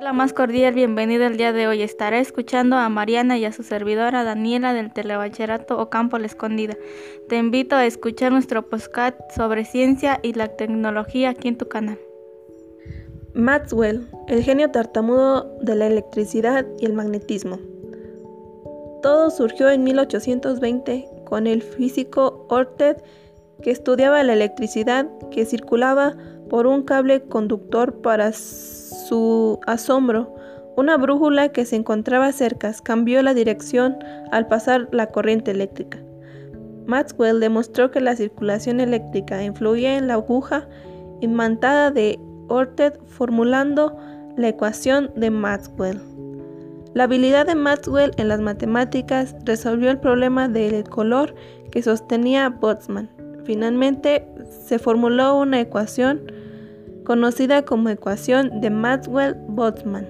la más cordial bienvenida el día de hoy. Estaré escuchando a Mariana y a su servidora Daniela del Telebachillerato Ocampo La Escondida. Te invito a escuchar nuestro podcast sobre ciencia y la tecnología aquí en tu canal. Maxwell, el genio tartamudo de la electricidad y el magnetismo. Todo surgió en 1820 con el físico Orsted que estudiaba la electricidad que circulaba por un cable conductor para su asombro, una brújula que se encontraba cerca cambió la dirección al pasar la corriente eléctrica. Maxwell demostró que la circulación eléctrica influía en la aguja imantada de Orsted formulando la ecuación de Maxwell. La habilidad de Maxwell en las matemáticas resolvió el problema del color que sostenía Boltzmann. Finalmente se formuló una ecuación conocida como ecuación de Maxwell-Boltzmann.